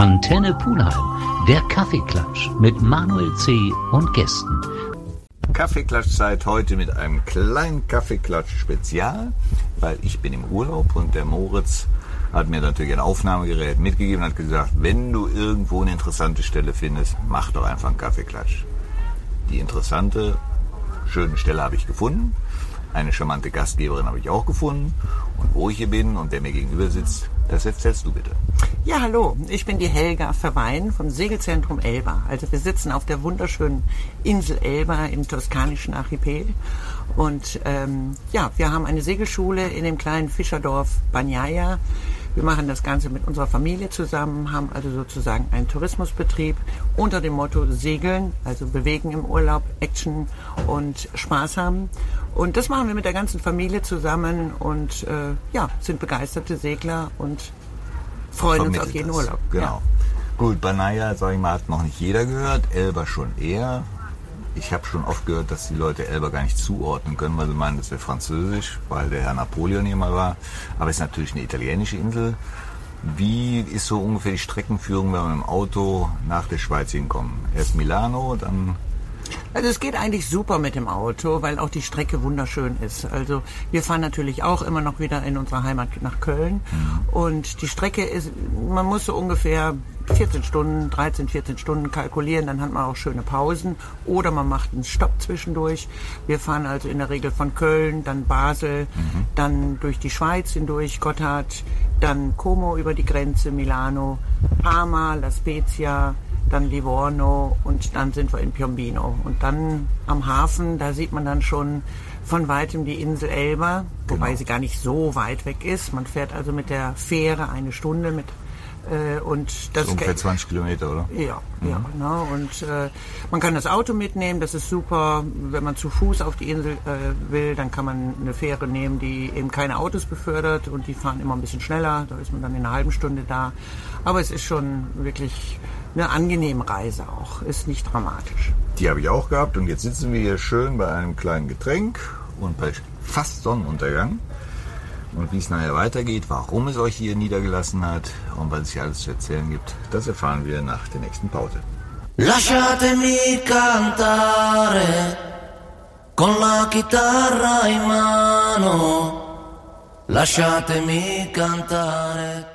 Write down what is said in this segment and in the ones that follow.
Antenne Pulheim, der Kaffeeklatsch mit Manuel C. und Gästen. Kaffeeklatschzeit heute mit einem kleinen Kaffeeklatsch-Spezial, weil ich bin im Urlaub und der Moritz hat mir natürlich ein Aufnahmegerät mitgegeben und hat gesagt, wenn du irgendwo eine interessante Stelle findest, mach doch einfach einen Kaffeeklatsch. Die interessante, schöne Stelle habe ich gefunden. Eine charmante Gastgeberin habe ich auch gefunden. Und wo ich hier bin und wer mir gegenüber sitzt, das erzählst du bitte. Ja, hallo, ich bin die Helga Verwein vom Segelzentrum Elba. Also wir sitzen auf der wunderschönen Insel Elba im toskanischen Archipel. Und ähm, ja, wir haben eine Segelschule in dem kleinen Fischerdorf Banjaya. Wir machen das Ganze mit unserer Familie zusammen, haben also sozusagen einen Tourismusbetrieb unter dem Motto Segeln, also bewegen im Urlaub, Action und Spaß haben. Und das machen wir mit der ganzen Familie zusammen und äh, ja, sind begeisterte Segler und freuen uns auf jeden das. Urlaub. Genau. Ja. Gut, Banaya, sag ich mal, hat noch nicht jeder gehört, Elba schon eher. Ich habe schon oft gehört, dass die Leute Elba gar nicht zuordnen können, weil sie meinen, das wäre französisch, weil der Herr Napoleon hier mal war. Aber es ist natürlich eine italienische Insel. Wie ist so ungefähr die Streckenführung, wenn wir mit dem Auto nach der Schweiz hinkommen? Erst Milano, dann Also es geht eigentlich super mit dem Auto, weil auch die Strecke wunderschön ist. Also wir fahren natürlich auch immer noch wieder in unsere Heimat nach Köln. Und die Strecke ist, man muss so ungefähr 14 Stunden, 13, 14 Stunden kalkulieren, dann hat man auch schöne Pausen. Oder man macht einen Stopp zwischendurch. Wir fahren also in der Regel von Köln, dann Basel, dann durch die Schweiz hindurch, Gotthard, dann Como über die Grenze, Milano, Parma, La Spezia, dann Livorno und dann sind wir in Piombino. Und dann am Hafen, da sieht man dann schon von weitem die Insel Elba, wobei Genau. sie gar nicht so weit weg ist. Man fährt also mit der Fähre eine Stunde mit äh, und das so ungefähr 20 Kilometer, oder? ja, ja, genau. Und äh, man kann das Auto mitnehmen, das ist super. Wenn man zu Fuß auf die Insel äh, will, dann kann man eine Fähre nehmen, die eben keine Autos befördert und die fahren immer ein bisschen schneller. Da ist man dann in einer halben Stunde da. Aber es ist schon wirklich eine angenehme Reise auch. Ist nicht dramatisch. Die habe ich auch gehabt und jetzt sitzen wir hier schön bei einem kleinen Getränk und bei fast Sonnenuntergang. Und wie es nachher weitergeht, warum es euch hier niedergelassen hat und was es hier alles zu erzählen gibt, das erfahren wir nach der nächsten Pause. Lasciatemi cantare con la chitarra in mano. Lasciatemi cantare.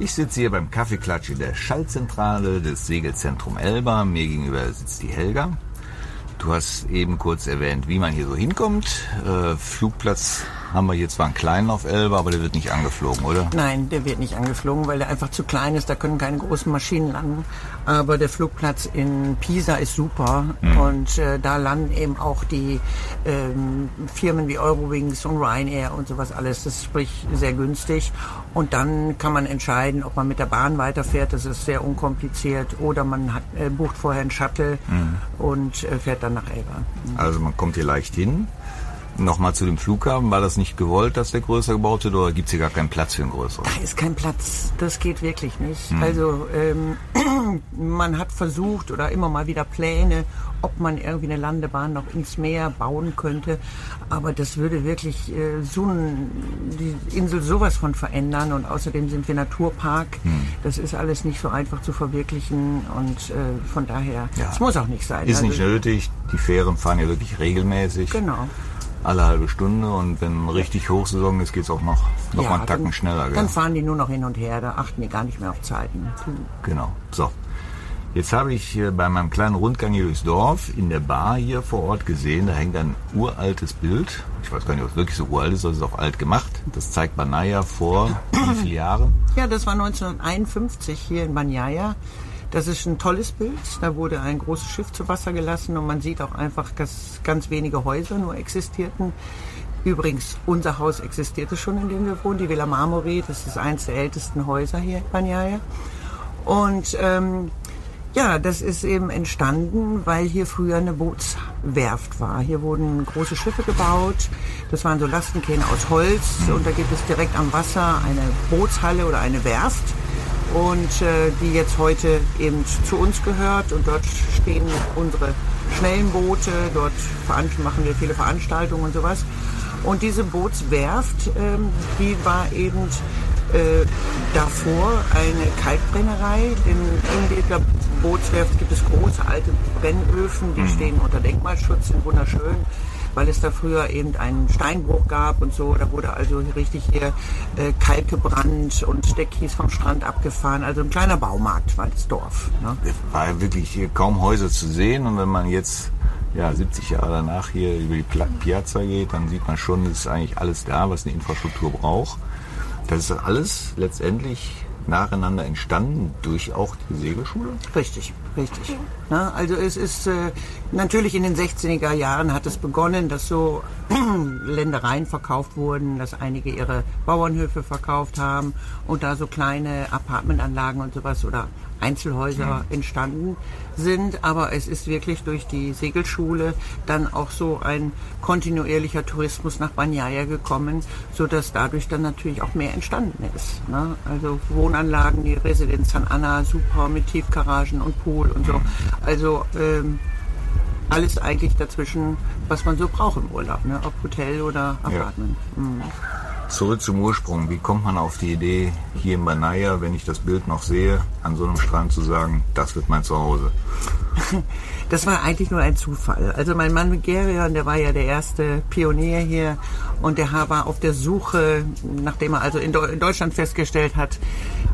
Ich sitze hier beim Kaffeeklatsch in der Schaltzentrale des Segelzentrum Elba. Mir gegenüber sitzt die Helga. Du hast eben kurz erwähnt, wie man hier so hinkommt. Äh, Flugplatz haben wir hier zwar einen kleinen auf Elba, aber der wird nicht angeflogen, oder? Nein, der wird nicht angeflogen, weil der einfach zu klein ist. Da können keine großen Maschinen landen. Aber der Flugplatz in Pisa ist super. Und äh, da landen eben auch die ähm, Firmen wie Eurowings und Ryanair und sowas alles. Das ist sprich sehr günstig. Und dann kann man entscheiden, ob man mit der Bahn weiterfährt. Das ist sehr unkompliziert. Oder man hat, äh, bucht vorher einen Shuttle und äh, fährt dann nach Elba. Also man kommt hier leicht hin. Nochmal zu dem Flughafen. War das nicht gewollt, dass der größer gebaut wird oder gibt es hier gar keinen Platz für einen größeren? Da ist kein Platz. Das geht wirklich nicht. Also ähm, man hat versucht oder immer mal wieder Pläne, ob man irgendwie eine Landebahn noch ins Meer bauen könnte. Aber das würde wirklich äh, so ein, die Insel sowas von verändern. Und außerdem sind wir Naturpark. Das ist alles nicht so einfach zu verwirklichen. Und äh, von daher, es Ja. muss auch nicht sein. Ist Also, nicht nötig. Die Fähren fahren ja wirklich regelmäßig. Genau. Alle halbe Stunde und wenn richtig Hochsaison ist, geht es auch noch, noch mal einen Tacken dann, schneller. Gell? Dann fahren die nur noch hin und her. Da achten die gar nicht mehr auf Zeiten. Genau. So. Jetzt habe ich äh, bei meinem kleinen Rundgang hier durchs Dorf in der Bar hier vor Ort gesehen, da hängt ein uraltes Bild. Ich weiß gar nicht, ob es wirklich so uralt ist, aber es ist auch alt gemacht. Das zeigt Banaya vor wie viele Jahren? Ja, das war 1951 hier in Banyaya. Das ist ein tolles Bild. Da wurde ein großes Schiff zu Wasser gelassen und man sieht auch einfach, dass ganz wenige Häuser nur existierten. Übrigens, unser Haus existierte schon, in dem wir wohnen, die Villa Marmori. Das ist eines der ältesten Häuser hier in Banyaya. Und ähm, ja, das ist eben entstanden, weil hier früher eine Bootswerft war. Hier wurden große Schiffe gebaut. Das waren so Lastenkähne aus Holz. Und da gibt es direkt am Wasser eine Bootshalle oder eine Werft. Und äh, die jetzt heute eben zu uns gehört. Und dort stehen unsere schnellen Boote. Dort machen wir viele Veranstaltungen und sowas. Und diese Bootswerft, ähm, die war eben Äh, davor eine Kalkbrennerei. In, in der Bootswerft gibt es große alte Brennöfen, die stehen unter Denkmalschutz, sind wunderschön weil es da früher eben einen Steinbruch gab und so. Da wurde also richtig hier äh, Kalk gebrannt und der Kies vom Strand abgefahren. Also ein kleiner Baumarkt war das Dorf. Ne? Es war wirklich hier kaum Häuser zu sehen und wenn man jetzt ja, 70 Jahre danach hier über die Piazza geht, dann sieht man schon, es ist eigentlich alles da, was eine Infrastruktur braucht. Das ist alles letztendlich nacheinander entstanden durch auch die Segelschule? Richtig, richtig. Na, also es ist äh, natürlich in den 60er Jahren hat es begonnen, dass so Ländereien verkauft wurden, dass einige ihre Bauernhöfe verkauft haben und da so kleine Apartmentanlagen und sowas oder Einzelhäuser entstanden sind. Aber es ist wirklich durch die Segelschule dann auch so ein kontinuierlicher Tourismus nach Banyaya gekommen, so dass dadurch dann natürlich auch mehr entstanden ist. Ne? Also Wohnanlagen, die Residenz San Anna, super mit Tiefgaragen und Pool und so. Also ähm, alles eigentlich dazwischen, was man so braucht im Urlaub, ne? ob Hotel oder Apartment. Mhm. Zurück zum Ursprung. Wie kommt man auf die Idee, hier in Banaya, wenn ich das Bild noch sehe, an so einem Strand zu sagen, das wird mein Zuhause? Das war eigentlich nur ein Zufall. Also mein Mann Gerion, der war ja der erste Pionier hier und der war auf der Suche, nachdem er also in, Deutschland festgestellt hat,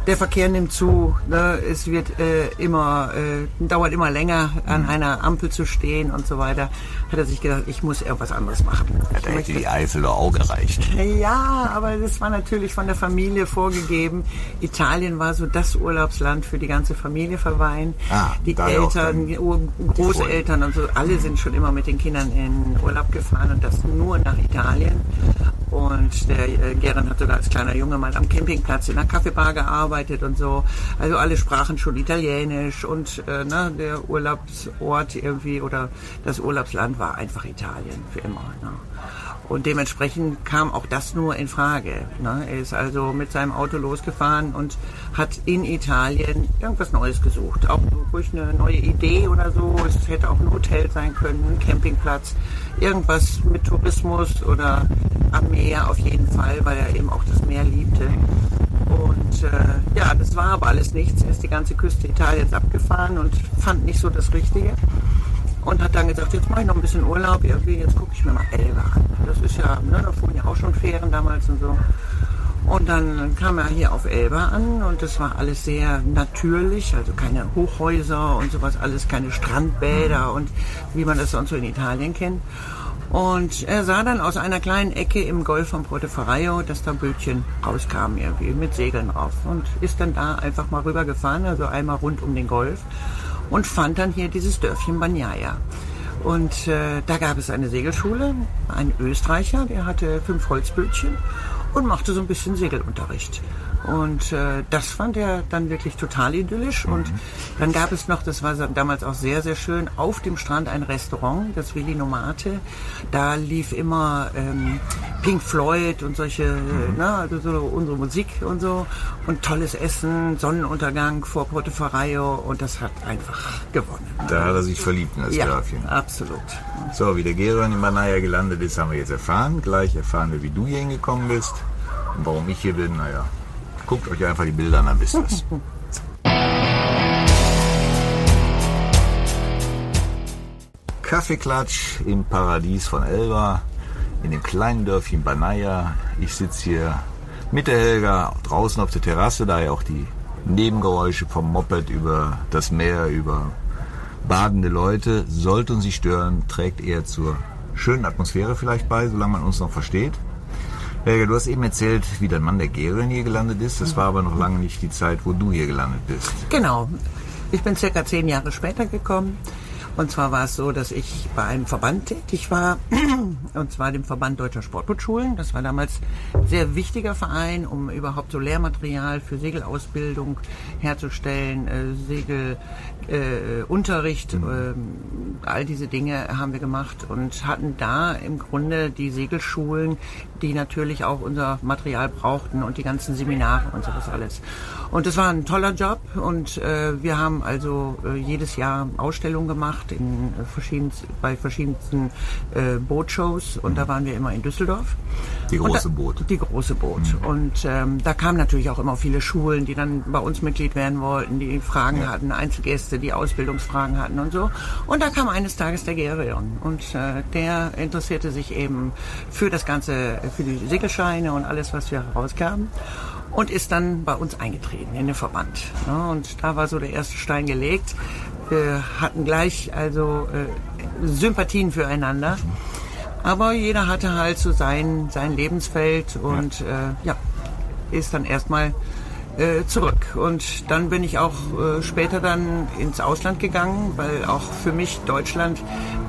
der Verkehr nimmt zu, ne, es wird äh, immer, äh, dauert immer länger an mhm. einer Ampel zu stehen und so weiter, hat er sich gedacht, ich muss irgendwas anderes machen. Ja, da hätte die Eifel auch gereicht. Ja, aber das war natürlich von der Familie vorgegeben. Italien war so das Urlaubsland für die ganze Familie verweihen. Ah, die Eltern, Großeltern und so, alle sind schon immer mit den Kindern in Urlaub gefahren und das nur nach Italien. Und der äh, Geren hat sogar als kleiner Junge mal am Campingplatz in einer Kaffeebar gearbeitet und so. Also alle sprachen schon Italienisch und äh, ne, der Urlaubsort irgendwie oder das Urlaubsland war einfach Italien für immer. Ne? Und dementsprechend kam auch das nur in Frage. Ne? Er ist also mit seinem Auto losgefahren und hat in Italien irgendwas Neues gesucht. Auch ruhig eine neue Idee oder so. Es hätte auch ein Hotel sein können, ein Campingplatz. Irgendwas mit Tourismus oder am Meer auf jeden Fall, weil er eben auch das Meer liebte. Und äh, ja, das war aber alles nichts. Er ist die ganze Küste Italiens abgefahren und fand nicht so das Richtige und hat dann gesagt, jetzt mache ich noch ein bisschen Urlaub, irgendwie, jetzt gucke ich mir mal Elbe an. Das ist ja, ne, da fuhren ja auch schon Fähren damals und so. Und dann kam er hier auf Elbe an und das war alles sehr natürlich, also keine Hochhäuser und sowas, alles keine Strandbäder und wie man das sonst so in Italien kennt. Und er sah dann aus einer kleinen Ecke im Golf von Portoferraio, dass da Bötchen rauskamen irgendwie mit Segeln drauf und ist dann da einfach mal rübergefahren, also einmal rund um den Golf und fand dann hier dieses Dörfchen Banyaya. Und äh, da gab es eine Segelschule, ein Österreicher, der hatte fünf Holzbötchen und machte so ein bisschen Segelunterricht. Und äh, das fand er dann wirklich total idyllisch. Mhm. Und dann gab es noch, das war damals auch sehr, sehr schön, auf dem Strand ein Restaurant, das Willi Nomate. Da lief immer ähm, Pink Floyd und solche, mhm. ne, also so unsere Musik und so. Und tolles Essen, Sonnenuntergang vor Portoferraio und das hat einfach gewonnen. Da hat er sich verliebt in das ja, Dörfchen. absolut. So, wie der Geron in Manaya gelandet ist, haben wir jetzt erfahren. Gleich erfahren wir, wie du hier hingekommen bist. Und warum ich hier bin, naja, Guckt euch einfach die Bilder an, dann wisst ihr es. Kaffeeklatsch im Paradies von Elba, in dem kleinen Dörfchen Banaya. Ich sitze hier mit der Helga draußen auf der Terrasse, da ja auch die Nebengeräusche vom Moped über das Meer, über badende Leute, sollten sie stören, trägt eher zur schönen Atmosphäre vielleicht bei, solange man uns noch versteht. Helga, du hast eben erzählt, wie dein Mann der Gerin hier gelandet ist. Das war aber noch lange nicht die Zeit, wo du hier gelandet bist. Genau. Ich bin circa zehn Jahre später gekommen. Und zwar war es so, dass ich bei einem Verband tätig war, und zwar dem Verband Deutscher Sportbootschulen. Das war damals ein sehr wichtiger Verein, um überhaupt so Lehrmaterial für Segelausbildung herzustellen, äh, Segelunterricht, mhm. äh, all diese Dinge haben wir gemacht und hatten da im Grunde die Segelschulen, die natürlich auch unser Material brauchten und die ganzen Seminare und sowas alles. Und das war ein toller Job und äh, wir haben also äh, jedes Jahr Ausstellungen gemacht gemacht in äh, verschiedensten, bei verschiedensten äh, Bootshows und da waren wir immer in Düsseldorf. Die große da, Boot. Die große Boot. Und ähm, da kamen natürlich auch immer viele Schulen, die dann bei uns Mitglied werden wollten, die Fragen hatten, Einzelgäste, die Ausbildungsfragen hatten und so. Und da kam eines Tages der Gerion und äh, der interessierte sich eben für das Ganze, für die Segelscheine und alles, was wir herauskamen. Und ist dann bei uns eingetreten in den Verband. Ne? Und da war so der erste Stein gelegt. Wir hatten gleich also äh, Sympathien füreinander. Aber jeder hatte halt so sein, sein Lebensfeld und äh, ja, ist dann erstmal äh, zurück. Und dann bin ich auch äh, später dann ins Ausland gegangen, weil auch für mich Deutschland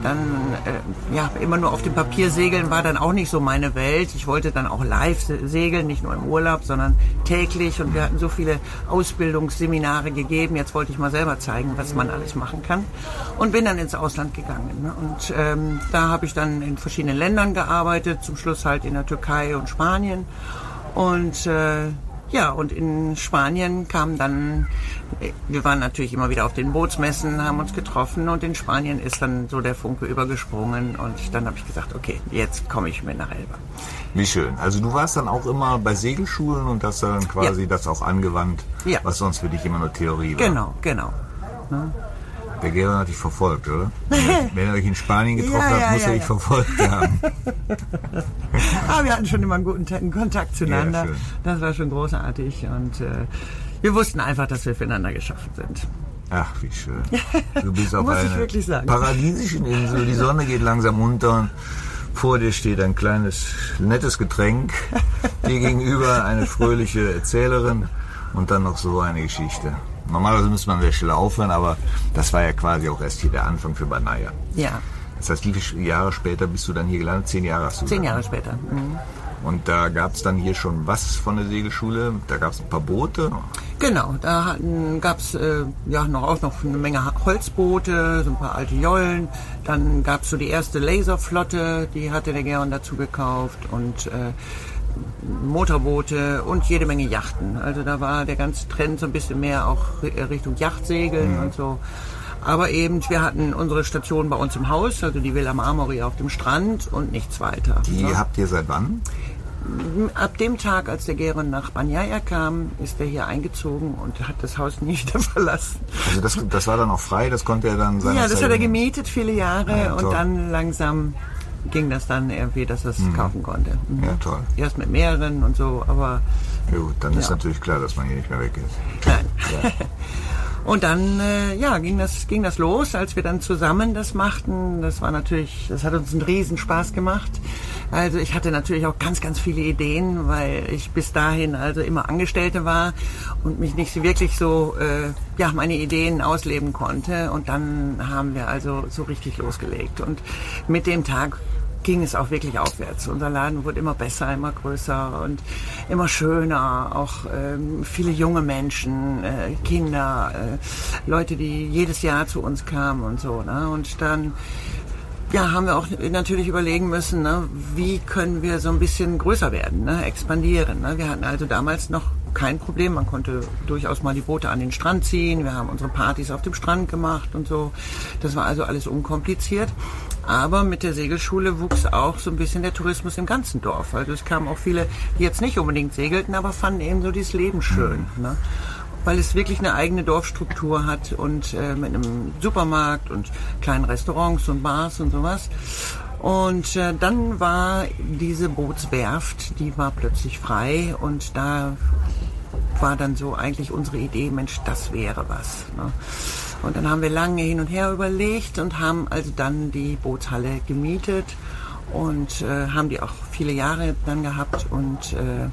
dann äh, ja immer nur auf dem Papier segeln war dann auch nicht so meine Welt. Ich wollte dann auch live se- segeln, nicht nur im Urlaub, sondern täglich. Und wir hatten so viele Ausbildungsseminare gegeben. Jetzt wollte ich mal selber zeigen, was man alles machen kann. Und bin dann ins Ausland gegangen. Ne? Und ähm, da habe ich dann in verschiedenen Ländern gearbeitet, zum Schluss halt in der Türkei und Spanien. Und äh, ja, und in Spanien kam dann, äh, wir waren natürlich immer wieder auf den Bootsmessen, haben uns getroffen und in Spanien ist dann so der Funke übergesprungen und dann habe ich gesagt, okay, jetzt komme ich mit nach Elba. Wie schön. Also du warst dann auch immer bei Segelschulen und hast dann quasi Ja. das auch angewandt, Ja. was sonst für dich immer nur Theorie war. Genau, genau. Der Gero hat dich verfolgt, oder? Wenn er euch in Spanien getroffen Ja, hat, muss ja, er dich verfolgt haben. Aber wir hatten schon immer einen guten Ta- Kontakt zueinander. Das war schon großartig und äh, wir wussten einfach, dass wir füreinander geschaffen sind. Ach, wie schön. Du bist auf einer paradiesischen Insel. Die Sonne geht langsam unter. und Vor dir steht ein kleines, nettes Getränk. Dir gegenüber eine fröhliche Erzählerin und dann noch so eine Geschichte. Normalerweise müsste man an der Stelle aufhören, aber das war ja quasi auch erst hier der Anfang für Banaya. Ja, Das heißt, wie viele Jahre später bist du dann hier gelandet? Zehn Jahre hast du zehn Jahre später. Mhm. Und da gab es dann hier schon was von der Segelschule. Da gab es ein paar Boote. Genau, da gab es äh, ja noch auch noch eine Menge Holzboote, so ein paar alte Jollen. Dann gab es so die erste Laserflotte, die hatte der Geron dazu gekauft und äh, Motorboote und jede Menge Yachten. Also da war der ganze Trend so ein bisschen mehr auch ri- Richtung Yachtsegeln und so. Aber eben, wir hatten unsere Station bei uns im Haus, also die Villa Marmori auf dem Strand und nichts weiter. Die ne? habt ihr seit wann? Ab dem Tag, als der Geron nach Banyaya kam, ist er hier eingezogen und hat das Haus nie wieder verlassen. Also das, das war dann auch frei, das konnte er dann seine Ja, das hat er gemietet viele Jahre Ja, toll. und dann langsam ging das dann irgendwie, dass es kaufen konnte. Mhm. Ja, toll. Erst mit mehreren und so, aber Ja, gut, dann ist Ja. natürlich klar, dass man hier nicht mehr weg ist. nein. Und dann äh, ja, ging, das, ging das los, als wir dann zusammen das machten. Das war natürlich, das hat uns einen Riesenspaß gemacht. Also ich hatte natürlich auch ganz, ganz viele Ideen, weil ich bis dahin also immer Angestellte war und mich nicht wirklich so, äh, ja, meine Ideen ausleben konnte. Und dann haben wir also so richtig losgelegt. Und mit dem Tag ging es auch wirklich aufwärts. Unser Laden wurde immer besser, immer größer und immer schöner. Auch ähm, viele junge Menschen, äh, Kinder, äh, Leute, die jedes Jahr zu uns kamen und so. Ne? Und dann ja, haben wir auch natürlich überlegen müssen, ne, wie können wir so ein bisschen größer werden, ne, expandieren. Ne? Wir hatten also damals noch kein Problem. Man konnte durchaus mal die Boote an den Strand ziehen. Wir haben unsere Partys auf dem Strand gemacht und so. Das war also alles unkompliziert. Aber mit der Segelschule wuchs auch so ein bisschen der Tourismus im ganzen Dorf. Also es kamen auch viele, die jetzt nicht unbedingt segelten, aber fanden eben so dieses Leben schön. Ne? weil es wirklich eine eigene Dorfstruktur hat und äh, mit einem Supermarkt und kleinen Restaurants und Bars und sowas. Und äh, dann war diese Bootswerft, die war plötzlich frei und da war dann so eigentlich unsere Idee, Mensch, das wäre was. Ne? Und dann haben wir lange hin und her überlegt und haben also dann die Bootshalle gemietet und äh, haben die auch viele Jahre dann gehabt und äh,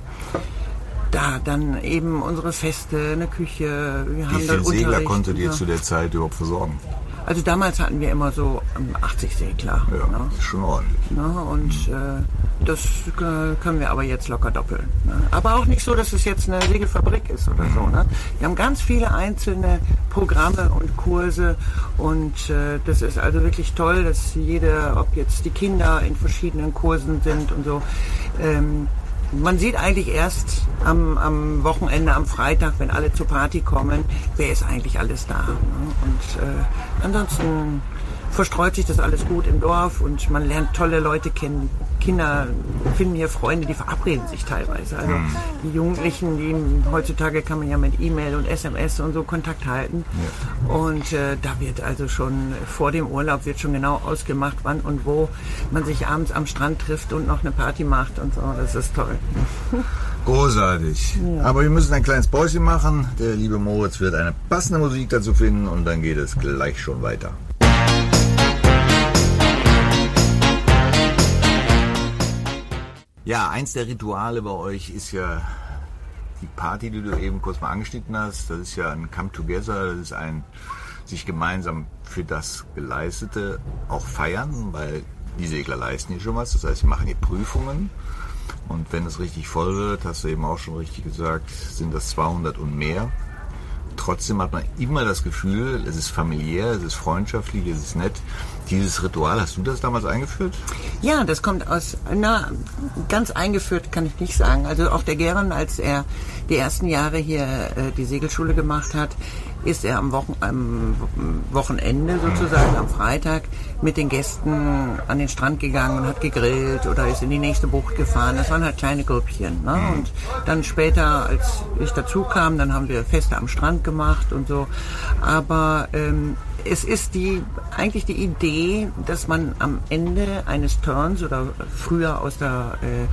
da dann eben unsere Feste, eine Küche, wir Wie haben viele dann Segler konntet ihr ja. zu der Zeit überhaupt versorgen? Also damals hatten wir immer so ähm, 80 Segler. Ja, Ne? schon ordentlich. Ne? Und äh, das können wir aber jetzt locker doppeln. Ne? Aber auch nicht so, dass es jetzt eine Segelfabrik ist oder so. Ne? Wir haben ganz viele einzelne Programme und Kurse und äh, das ist also wirklich toll, dass jede, ob jetzt die Kinder in verschiedenen Kursen sind und so. Ähm, man sieht eigentlich erst am, am Wochenende, am Freitag, wenn alle zur Party kommen, wer ist eigentlich alles da. Ne? Und äh, ansonsten verstreut sich das alles gut im Dorf und man lernt tolle Leute kennen. Kinder finden hier Freunde, die verabreden sich teilweise. Also die Jugendlichen, die heutzutage kann man ja mit E-Mail und SMS und so Kontakt halten. Und äh, da wird also schon vor dem Urlaub wird schon genau ausgemacht, wann und wo man sich abends am Strand trifft und noch eine Party macht und so. Das ist toll. Großartig. Aber wir müssen ein kleines Päuschen machen. Der liebe Moritz wird eine passende Musik dazu finden und dann geht es gleich schon weiter. Ja, eins der Rituale bei euch ist ja die Party, die du eben kurz mal angeschnitten hast. Das ist ja ein Come Together, das ist ein sich gemeinsam für das Geleistete auch feiern, weil die Segler leisten hier schon was. Das heißt, sie machen hier Prüfungen. Und wenn es richtig voll wird, hast du eben auch schon richtig gesagt, sind das 200 und mehr. Trotzdem hat man immer das Gefühl, es ist familiär, es ist freundschaftlich, es ist nett. Dieses Ritual, hast du das damals eingeführt? Ja, das kommt aus, na, ganz eingeführt kann ich nicht sagen. Also auch der Gern, als er die ersten Jahre hier äh, die Segelschule gemacht hat, ist er am, Wochen, am Wochenende sozusagen, am Freitag, mit den Gästen an den Strand gegangen und hat gegrillt oder ist in die nächste Bucht gefahren. Das waren halt kleine Grüppchen. Ne? Und dann später, als ich dazu kam, dann haben wir Feste am Strand gemacht und so. Aber ähm, es ist die eigentlich die Idee, dass man am Ende eines Turns oder früher aus der äh,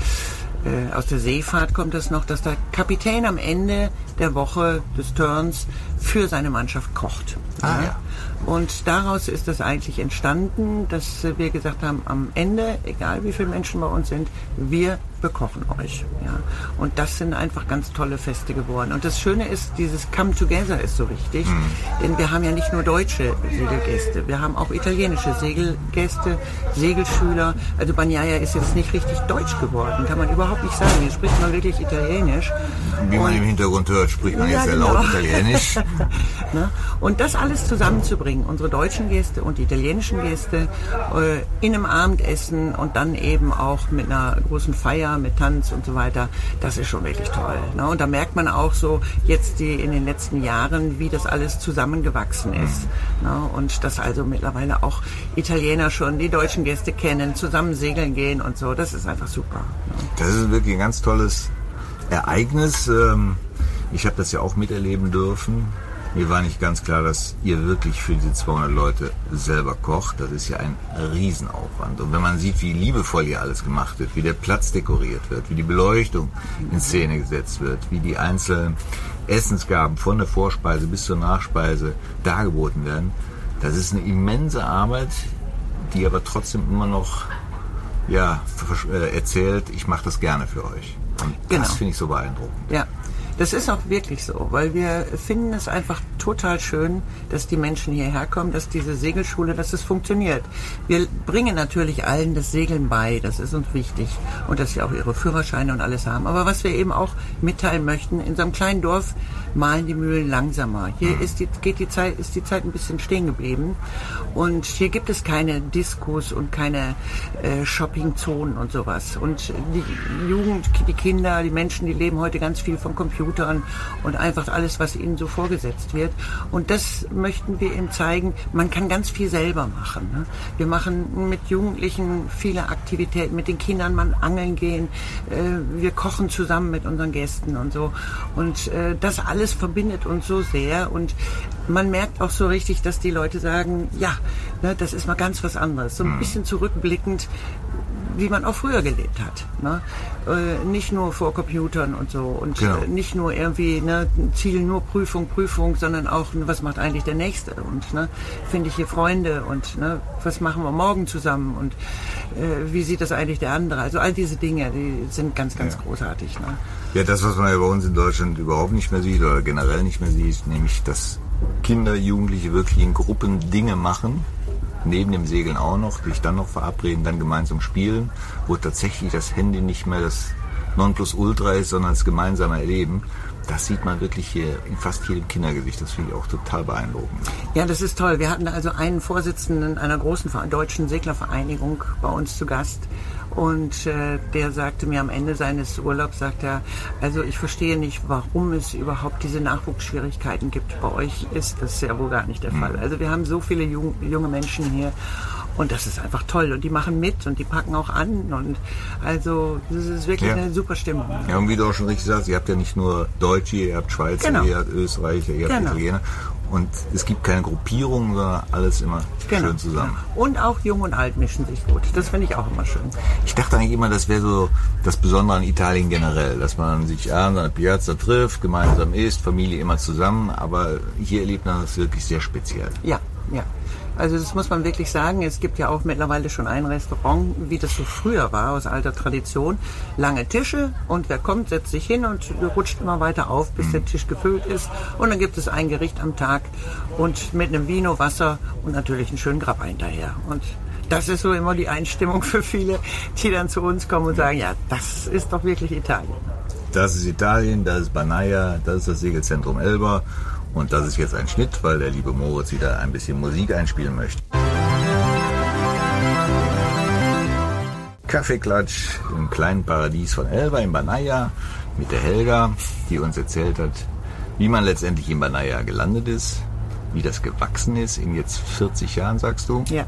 äh, aus der Seefahrt kommt es noch, dass der Kapitän am Ende der Woche des Turns für seine Mannschaft kocht. Ah, ja. Und daraus ist das eigentlich entstanden, dass wir gesagt haben, am Ende, egal wie viele Menschen bei uns sind, wir bekochen euch. Ja. Und das sind einfach ganz tolle Feste geworden. Und das Schöne ist, dieses Come Together ist so wichtig, denn wir haben ja nicht nur deutsche Segelgäste, wir haben auch italienische Segelgäste, Segelschüler. Also Bagnaia ist jetzt nicht richtig deutsch geworden, kann man überhaupt nicht sagen. Hier spricht man wirklich Italienisch. Wie man Und- im Hintergrund hört, spricht man Ja, jetzt sehr genau. laut Italienisch. Ne? Und das alles zusammenzubringen, unsere deutschen Gäste und die italienischen Gäste, äh, in einem Abendessen und dann eben auch mit einer großen Feier, mit Tanz und so weiter, das ist schon wirklich toll. Ne? Und da merkt man auch so jetzt die in den letzten Jahren, wie das alles zusammengewachsen ist. Ne? Und dass also mittlerweile auch Italiener schon die deutschen Gäste kennen, zusammen segeln gehen und so, das ist einfach super. Ne? Das ist wirklich ein ganz tolles Ereignis. Ähm, Ich habe das ja auch miterleben dürfen. Mir war nicht ganz klar, dass ihr wirklich für diese 200 Leute selber kocht. Das ist ja ein Riesenaufwand. Und wenn man sieht, wie liebevoll hier alles gemacht wird, wie der Platz dekoriert wird, wie die Beleuchtung in Szene gesetzt wird, wie die einzelnen Essensgaben von der Vorspeise bis zur Nachspeise dargeboten werden, das ist eine immense Arbeit, die aber trotzdem immer noch ja, äh, erzählt, ich mache das gerne für euch. Und Genau. das finde ich so beeindruckend. Ja, das ist auch wirklich so, weil wir finden es einfach total schön, dass die Menschen hierher kommen, dass diese Segelschule, dass es funktioniert. Wir bringen natürlich allen das Segeln bei, das ist uns wichtig und dass sie auch ihre Führerscheine und alles haben. Aber was wir eben auch mitteilen möchten, in so einem kleinen Dorf malen die Mühlen langsamer. Hier ist die, geht die Zeit, ist die Zeit ein bisschen stehen geblieben und hier gibt es keine Diskos und keine äh, Shoppingzonen und sowas. Und die Jugend, die Kinder, die Menschen, die leben heute ganz viel von Computern und einfach alles, was ihnen so vorgesetzt wird. Und das möchten wir eben zeigen. Man kann ganz viel selber machen. Ne? Wir machen mit Jugendlichen viele Aktivitäten, mit den Kindern man angeln gehen. Äh, wir kochen zusammen mit unseren Gästen und so. Und äh, das alles verbindet uns so sehr. Und man merkt auch so richtig, dass die Leute sagen, ja, ne, das ist mal ganz was anderes. So ein bisschen zurückblickend, wie man auch früher gelebt hat. Ne? Äh, nicht nur vor Computern und so und Genau. nicht nur irgendwie ne, Ziel nur Prüfung, Prüfung, sondern auch ne, was macht eigentlich der Nächste und ne, finde ich hier Freunde und ne, was machen wir morgen zusammen und äh, wie sieht das eigentlich der andere? Also all diese Dinge, die sind ganz, ganz großartig. Ne? Ja, das, was man ja bei uns in Deutschland überhaupt nicht mehr sieht oder generell nicht mehr sieht, nämlich, dass Kinder, Jugendliche wirklich in Gruppen Dinge machen, neben dem Segeln auch noch, sich dann noch verabreden, dann gemeinsam spielen, wo tatsächlich das Handy nicht mehr das Nonplusultra ist, sondern das gemeinsame Erleben, das sieht man wirklich hier in fast jedem Kindergesicht. Das finde ich auch total beeindruckend. Ja, das ist toll. Wir hatten also einen Vorsitzenden einer großen deutschen Seglervereinigung bei uns zu Gast. Und äh, der sagte mir am Ende seines Urlaubs, sagt er, also ich verstehe nicht, warum es überhaupt diese Nachwuchsschwierigkeiten gibt. Bei euch ist das ja wohl gar nicht der Fall. Also wir haben so viele jung, junge Menschen hier und das ist einfach toll. Und die machen mit und die packen auch an. Und also das ist wirklich Ja. eine super Stimmung. Ja, und wie du auch schon richtig sagst, ihr habt ja nicht nur Deutsche, ihr habt Schweizer, Genau. ihr habt Österreicher, ihr habt Genau. Italiener. Und es gibt keine Gruppierung, sondern alles immer schön zusammen. Und auch Jung und Alt mischen sich gut. Das finde ich auch immer schön. Ich dachte eigentlich immer, das wäre so das Besondere an Italien generell, dass man sich abends an der Piazza trifft, gemeinsam isst, Familie immer zusammen. Aber hier erlebt man das wirklich sehr speziell. Ja, ja. Also das muss man wirklich sagen. Es gibt ja auch mittlerweile schon ein Restaurant, wie das so früher war, aus alter Tradition. Lange Tische und wer kommt, setzt sich hin und rutscht immer weiter auf, bis der Tisch gefüllt ist. Und dann gibt es ein Gericht am Tag und mit einem Vino, Wasser und natürlich einen schönen Grappa hinterher. Und das ist so immer die Einstimmung für viele, die dann zu uns kommen und sagen, ja, das ist doch wirklich Italien. Das ist Italien, das ist Banaia, das ist das Segelzentrum Elba. Und das ist jetzt ein Schnitt, weil der liebe Moritz wieder ein bisschen Musik einspielen möchte. Kaffeeklatsch im kleinen Paradies von Elba in Banaia mit der Helga, die uns erzählt hat, wie man letztendlich in Banaia gelandet ist, wie das gewachsen ist in jetzt 40 Jahren, sagst du. Ja.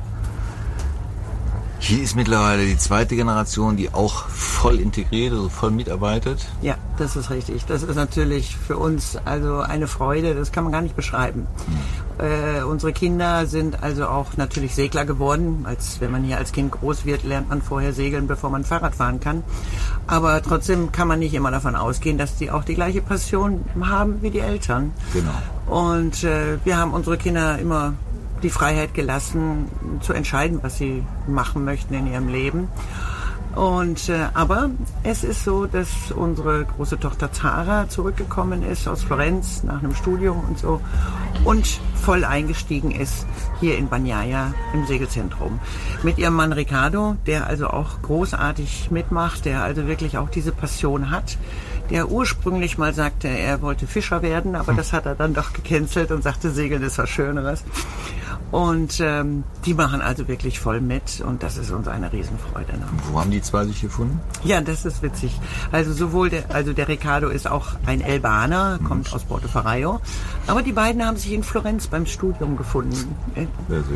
Hier ist mittlerweile die zweite Generation, die auch voll integriert, also voll mitarbeitet. Ja, das ist richtig. Das ist natürlich für uns also eine Freude, das kann man gar nicht beschreiben. Äh, unsere Kinder sind also auch natürlich Segler geworden. Als wenn man hier als Kind groß wird, lernt man vorher segeln, bevor man Fahrrad fahren kann. Aber trotzdem kann man nicht immer davon ausgehen, dass die auch die gleiche Passion haben wie die Eltern. Genau. Und äh, wir haben unsere Kinder immer die Freiheit gelassen, zu entscheiden, was sie machen möchten in ihrem Leben. Und äh, aber es ist so, dass unsere große Tochter Zara zurückgekommen ist aus Florenz nach einem Studium und so und voll eingestiegen ist hier in Bagnaia im Segelzentrum mit ihrem Mann Ricardo, der also auch großartig mitmacht, der also wirklich auch diese Passion hat, der ursprünglich mal sagte, er wollte Fischer werden, aber das hat er dann doch gecancelt und sagte, Segeln ist was Schöneres. Und ähm, die machen also wirklich voll mit und das ist uns eine Riesenfreude. Ne? Wo haben die zwei sich gefunden? Ja, das ist witzig. Also sowohl der, also der Ricardo ist auch ein Elbaner, kommt aus Porto Ferraio, aber die beiden haben sich in Florenz beim Studium gefunden,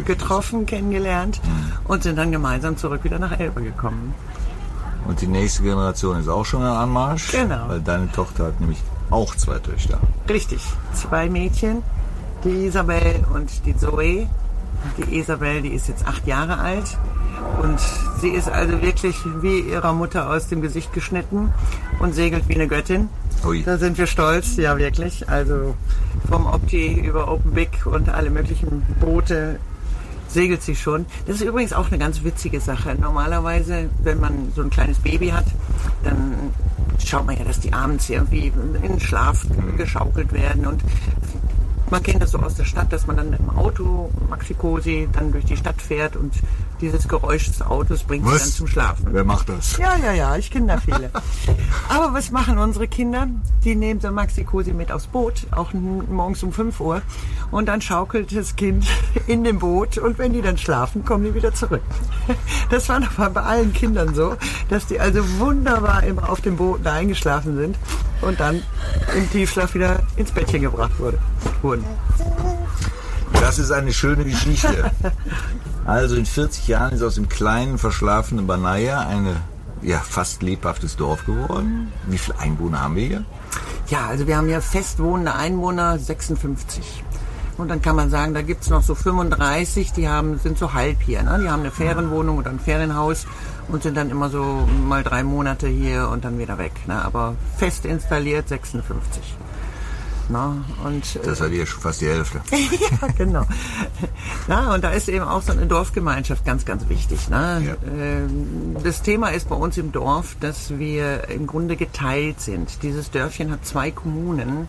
getroffen, kennengelernt und sind dann gemeinsam zurück wieder nach Elba gekommen. Und die nächste Generation ist auch schon am Anmarsch. Genau. Weil deine Tochter hat nämlich auch zwei Töchter. Richtig, zwei Mädchen, die Isabel und die Zoe. Die Isabel, die ist jetzt acht Jahre alt und sie ist also wirklich wie ihrer Mutter aus dem Gesicht geschnitten und segelt wie eine Göttin. Ui. Da sind wir stolz, ja wirklich. Also vom Opti über Open Big und alle möglichen Boote segelt sie schon. Das ist übrigens auch eine ganz witzige Sache. Normalerweise, wenn man so ein kleines Baby hat, dann schaut man ja, dass die abends irgendwie in den Schlaf geschaukelt werden und man kennt das so aus der Stadt, dass man dann mit dem Auto Maxi-Cosi dann durch die Stadt fährt und dieses Geräusch des Autos bringt sie dann zum Schlafen. Wer macht das? Ja, ja, ja, ich kenne da viele. Aber was machen unsere Kinder? Die nehmen so Maxi Cosi mit aufs Boot, auch morgens um 5 Uhr. Und dann schaukelt das Kind in dem Boot und wenn die dann schlafen, kommen die wieder zurück. Das war noch mal bei allen Kindern so, dass die also wunderbar immer auf dem Boot da eingeschlafen sind und dann im Tiefschlaf wieder ins Bettchen gebracht wurde, wurden. Das ist eine schöne Geschichte. Also in 40 Jahren ist aus dem kleinen, verschlafenen Banaia eine ja, fast lebhaftes Dorf geworden. Wie viele Einwohner haben wir hier? Ja, also wir haben ja festwohnende Einwohner 56. Und dann kann man sagen, da gibt's noch so 35, die haben, sind so halb hier. Ne? Die haben eine Ferienwohnung oder ein Ferienhaus und sind dann immer so mal drei Monate hier und dann wieder weg. Ne? Aber fest installiert 56. Na, und, Das hat ja schon fast die Hälfte. ja, genau. Ja, und da ist eben auch so eine Dorfgemeinschaft ganz, ganz wichtig. Ne? Ja. Ähm, Das Thema ist bei uns im Dorf, dass wir im Grunde geteilt sind. Dieses Dörfchen hat zwei Kommunen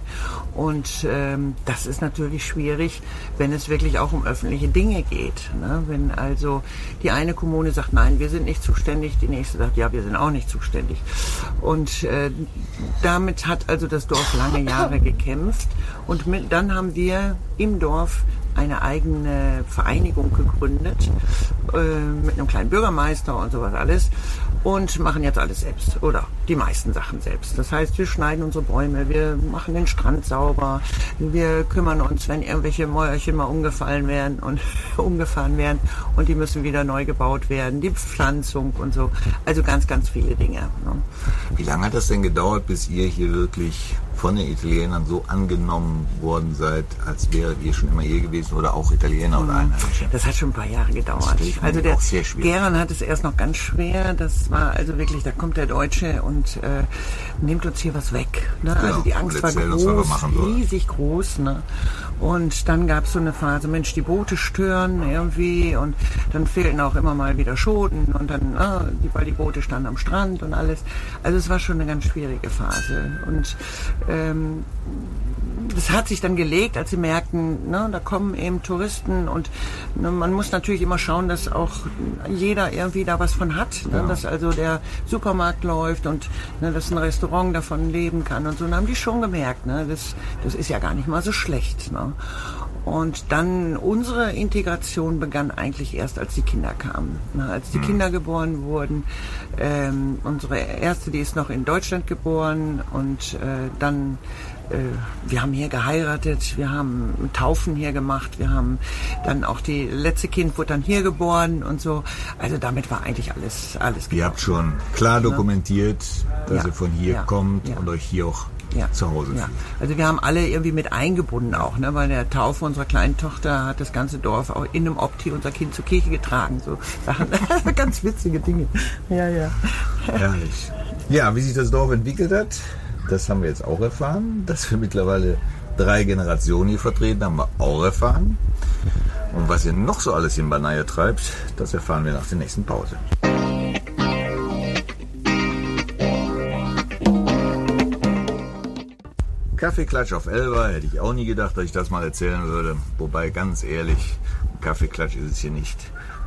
und ähm, das ist natürlich schwierig, wenn es wirklich auch um öffentliche Dinge geht. Ne? Wenn also die eine Kommune sagt, nein, wir sind nicht zuständig, die nächste sagt, ja, wir sind auch nicht zuständig. Und äh, damit hat also das Dorf lange Jahre gekämpft und mit, dann haben wir im Dorf eine eigene Vereinigung gegründet äh, mit einem kleinen Bürgermeister und sowas alles und machen jetzt alles selbst oder die meisten Sachen selbst. Das heißt, wir schneiden unsere Bäume, wir machen den Strand sauber, wir kümmern uns, wenn irgendwelche Mäuerchen mal umgefallen werden und umgefahren werden und die müssen wieder neu gebaut werden, die Pflanzung und so. Also ganz, ganz viele Dinge. Ne? Wie lange hat das denn gedauert, bis ihr hier wirklich von den Italienern so angenommen worden seid, als wäret ihr schon immer hier gewesen oder auch Italiener oder Einheimische? Das hat schon ein paar Jahre gedauert. Also der Gern hat es erst noch ganz schwer. Das war also wirklich, da kommt der Deutsche und äh, nimmt uns hier was weg. Ne? Also die Angst und war groß, riesig groß. Ne? Und dann gab es so eine Phase, Mensch, die Boote stören irgendwie und dann fehlten auch immer mal wieder Schoten und dann, ah, die, weil die Boote standen am Strand und alles. Also es war schon eine ganz schwierige Phase. Und ähm, das hat sich dann gelegt, als sie merkten, ne, da kommen eben Touristen und ne, man muss natürlich immer schauen, dass auch jeder irgendwie da was von hat, ne, dass also der Supermarkt läuft und ne, dass ein Restaurant davon leben kann und so. Und haben die schon gemerkt, ne, das, das ist ja gar nicht mal so schlecht. Ne. Und dann unsere Integration begann eigentlich erst, als die Kinder kamen. Ne, als die Kinder geboren wurden. Ähm, unsere erste, die ist noch in Deutschland geboren und äh, dann wir haben hier geheiratet, wir haben Taufen hier gemacht, wir haben dann auch die letzte Kind wurde dann hier geboren und so. Also damit war eigentlich alles alles Ihr habt schon klar dokumentiert, dass Ja. ihr von hier Ja. kommt Ja. und euch hier auch ja. zu Hause ja. fühlt. Also wir haben alle irgendwie mit eingebunden auch, ne? Bei der Taufe unserer kleinen Tochter hat das ganze Dorf auch in einem Opti unser Kind zur Kirche getragen. So Sachen, ganz witzige Dinge. Ja, ja. Herrlich. Ja, wie sich das Dorf entwickelt hat, das haben wir jetzt auch erfahren. Dass wir mittlerweile drei Generationen hier vertreten, haben wir auch erfahren. Und was ihr noch so alles in Banaya treibt, das erfahren wir nach der nächsten Pause. Kaffeeklatsch auf Elba, hätte ich auch nie gedacht, dass ich das mal erzählen würde. Wobei, ganz ehrlich, Kaffeeklatsch ist es hier nicht.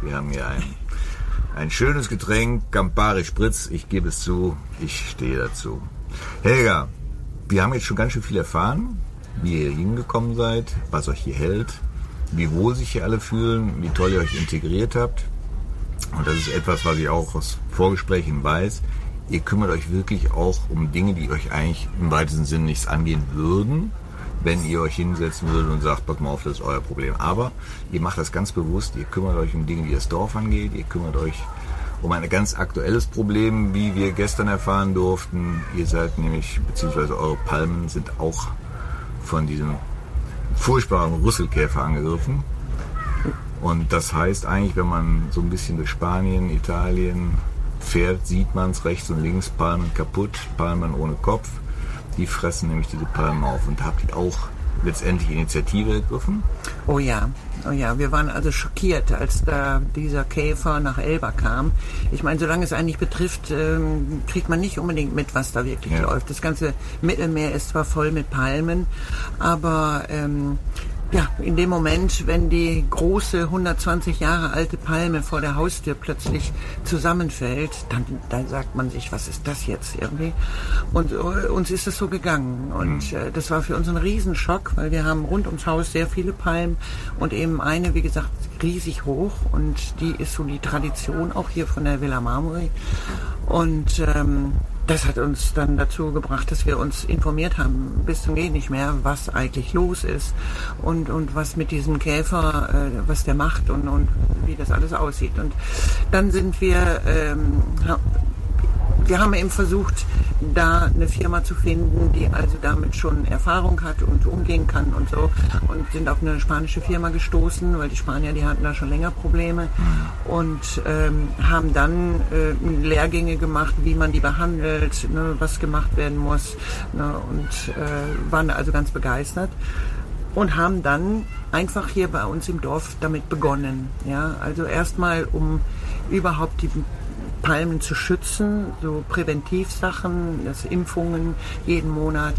Wir haben hier ein, ein schönes Getränk, Campari Spritz. Ich gebe es zu, ich stehe dazu. Helga, wir haben jetzt schon ganz schön viel erfahren, wie ihr hingekommen seid, was euch hier hält, wie wohl sich hier alle fühlen, wie toll ihr euch integriert habt. Und das ist etwas, was ich auch aus Vorgesprächen weiß. Ihr kümmert euch wirklich auch um Dinge, die euch eigentlich im weitesten Sinne nichts angehen würden, wenn ihr euch hinsetzen würdet und sagt, pass mal auf, das ist euer Problem. Aber ihr macht das ganz bewusst, ihr kümmert euch um Dinge, die das Dorf angeht, ihr kümmert euch um ein ganz aktuelles Problem, wie wir gestern erfahren durften. Ihr seid nämlich, beziehungsweise eure Palmen sind auch von diesem furchtbaren Rüsselkäfer angegriffen. Und das heißt eigentlich, wenn man so ein bisschen durch Spanien, Italien fährt, sieht man es rechts und links, Palmen kaputt, Palmen ohne Kopf. Die fressen nämlich diese Palmen auf. Und habt ihr auch letztendlich Initiative ergriffen. Oh ja, oh ja, wir waren also schockiert, als da dieser Käfer nach Elba kam. Ich meine, solange es einen nicht betrifft, ähm, kriegt man nicht unbedingt mit, was da wirklich Ja. läuft. Das ganze Mittelmeer ist zwar voll mit Palmen, aber ähm, ja, in dem Moment, wenn die große 120 Jahre alte Palme vor der Haustür plötzlich zusammenfällt, dann, dann sagt man sich, was ist das jetzt irgendwie? Und äh, uns ist es so gegangen. Und äh, das war für uns ein Riesenschock, weil wir haben rund ums Haus sehr viele Palmen und eben eine, wie gesagt, riesig hoch. Und die ist so die Tradition auch hier von der Villa Marmori. Und ähm, das hat uns dann dazu gebracht, dass wir uns informiert haben, bis zum Gehen nicht mehr, was eigentlich los ist und, und was mit diesem Käfer, äh, was der macht und, und wie das alles aussieht. Und dann sind wir, ähm, wir haben eben versucht, da eine Firma zu finden, die also damit schon Erfahrung hat und umgehen kann und so. Und sind auf eine spanische Firma gestoßen, weil die Spanier, die hatten da schon länger Probleme und ähm, haben dann äh, Lehrgänge gemacht, wie man die behandelt, ne, was gemacht werden muss ne, und äh, waren also ganz begeistert und haben dann einfach hier bei uns im Dorf damit begonnen. Ja, also erstmal um überhaupt die Palmen zu schützen, so Präventivsachen, das Impfungen jeden Monat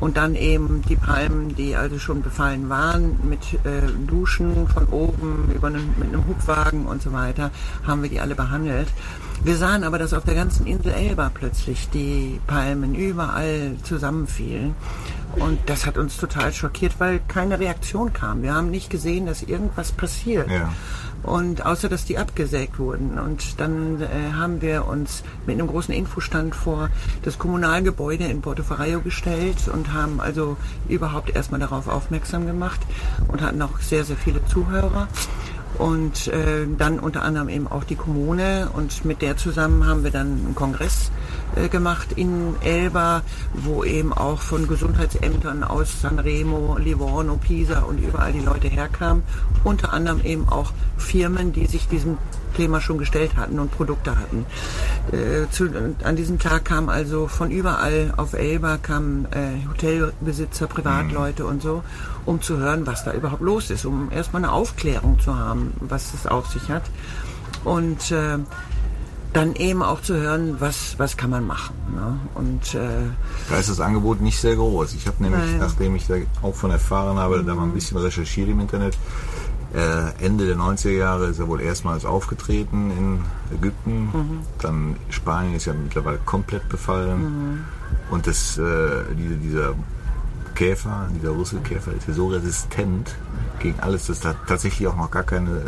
und dann eben die Palmen, die also schon befallen waren, mit äh, Duschen von oben über einen, mit einem Hubwagen und so weiter, haben wir die alle behandelt. Wir sahen aber, dass auf der ganzen Insel Elba plötzlich die Palmen überall zusammenfielen. Und das hat uns total schockiert, weil keine Reaktion kam. Wir haben nicht gesehen, dass irgendwas passiert. Ja. Und außer dass die abgesägt wurden. Und dann äh, haben wir uns mit einem großen Infostand vor das Kommunalgebäude in Porto Ferraio gestellt und haben also überhaupt erstmal darauf aufmerksam gemacht und hatten auch sehr, sehr viele Zuhörer. Und äh, dann unter anderem eben auch die Kommune und mit der zusammen haben wir dann einen Kongress äh, gemacht in Elba, wo eben auch von Gesundheitsämtern aus Sanremo, Livorno, Pisa und überall die Leute herkamen. Unter anderem eben auch Firmen, die sich diesem Thema schon gestellt hatten und Produkte hatten. Äh, zu, an diesem Tag kamen also von überall auf Elba kamen äh, Hotelbesitzer, Privatleute und so, um zu hören, was da überhaupt los ist, um erstmal eine Aufklärung zu haben, was es auf sich hat. Und äh, dann eben auch zu hören, was, was kann man machen. Ne? Und äh, Da ist das Angebot nicht sehr groß. Ich habe nämlich, Nein. nachdem ich da auch von erfahren habe, da mal ein bisschen recherchiert im Internet, äh, Ende der 90er Jahre ist er wohl erstmals aufgetreten in Ägypten. Dann Spanien ist ja mittlerweile komplett befallen. Und das, äh, diese, dieser Käfer, dieser Rüsselkäfer ist ja so resistent gegen alles, dass da tatsächlich auch noch gar keine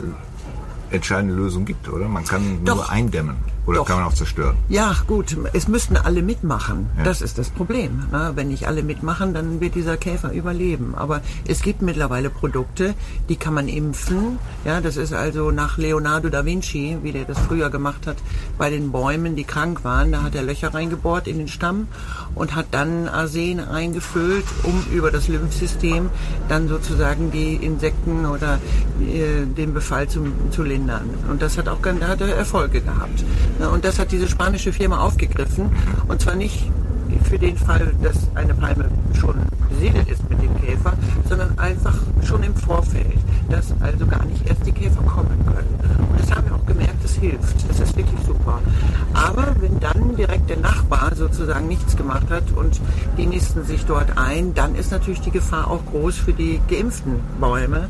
entscheidende Lösung gibt, oder? Man kann Doch. nur eindämmen oder Doch. kann man auch zerstören. Ja, gut, es müssten alle mitmachen. Ja. Das ist das Problem. Ne? Wenn nicht alle mitmachen, dann wird dieser Käfer überleben. Aber es gibt mittlerweile Produkte, die kann man impfen. Ja, das ist also nach Leonardo da Vinci, wie der das früher gemacht hat, bei den Bäumen, die krank waren. Da hat er Löcher reingebohrt in den Stamm und hat dann Arsen eingefüllt, um über das Lymphsystem dann sozusagen die Insekten oder äh, den Befall zu, zu lindern. Und das hat auch da hat er Erfolge gehabt. Ja, Und das hat diese spanische Firma aufgegriffen. Und zwar nicht für den Fall, dass eine Palme schon besiedelt ist mit dem Käfer, sondern einfach schon im Vorfeld, dass also gar nicht erst die Käfer kommen können. Und das haben wir auch gemerkt, das hilft. Das ist wirklich super. Aber wenn dann direkt der Nachbar sozusagen nichts gemacht hat und die nisten sich dort ein, dann ist natürlich die Gefahr auch groß für die geimpften Bäume.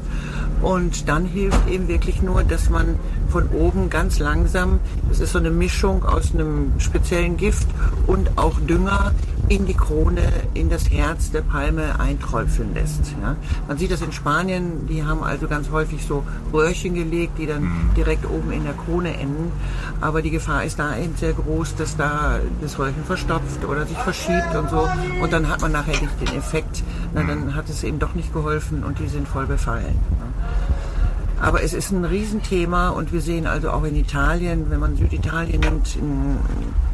Und dann hilft eben wirklich nur, dass man von oben ganz langsam, das ist so eine Mischung aus einem speziellen Gift und auch Dünger, in die Krone, in das Herz der Palme einträufeln lässt. Ja. Man sieht das in Spanien, die haben also ganz häufig so Röhrchen gelegt, die dann direkt oben in der Krone enden. Aber die Gefahr ist da eben sehr groß, dass da das Röhrchen verstopft oder sich verschiebt und so. Und dann hat man nachher nicht den Effekt. Na, dann hat es eben doch nicht geholfen und die sind voll befallen. Ja. Aber es ist ein Riesenthema und wir sehen also auch in Italien, wenn man Süditalien nimmt, in,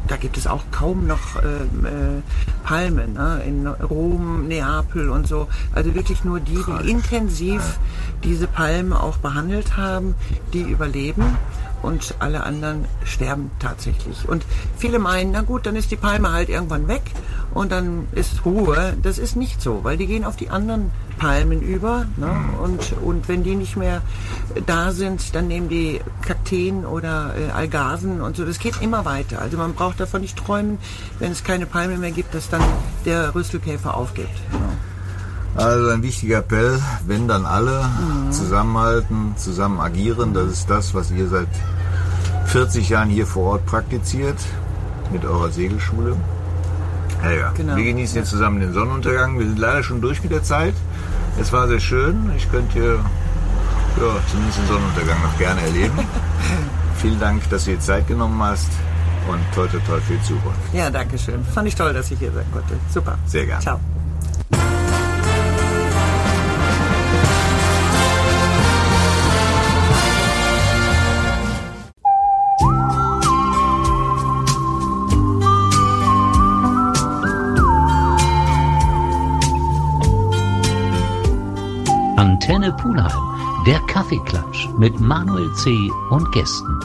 da gibt es auch kaum noch äh, äh, Palmen. Ne? In Rom, Neapel und so. Also wirklich nur die, die intensiv diese Palmen auch behandelt haben, die überleben und alle anderen sterben tatsächlich. Und viele meinen, na gut, dann ist die Palme halt irgendwann weg und dann ist Ruhe. Das ist nicht so, weil die gehen auf die anderen Palmen über. Ne? Und, und wenn die nicht mehr da sind, dann nehmen die Kakteen oder äh, Algasen und so. Das geht immer weiter. Also man braucht davon nicht träumen, wenn es keine Palme mehr gibt, dass dann der Rüsselkäfer aufgibt. Ne? Also ein wichtiger Appell, wenn dann alle zusammenhalten, zusammen agieren, das ist das, was ihr seit 40 Jahren hier vor Ort praktiziert mit eurer Segelschule. Helga, Genau. wir genießen jetzt zusammen den Sonnenuntergang. Wir sind leider schon durch mit der Zeit. Es war sehr schön. Ich könnte hier ja, zumindest den Sonnenuntergang noch gerne erleben. Vielen Dank, dass du dir Zeit genommen hast und toi toi für die Zukunft. Ja, danke schön. Fand ich toll, dass ich hier sein konnte. Super. Sehr gerne. Ciao. Antenne Pulheim. Der Kaffeeklatsch mit Manuel C. und Gästen.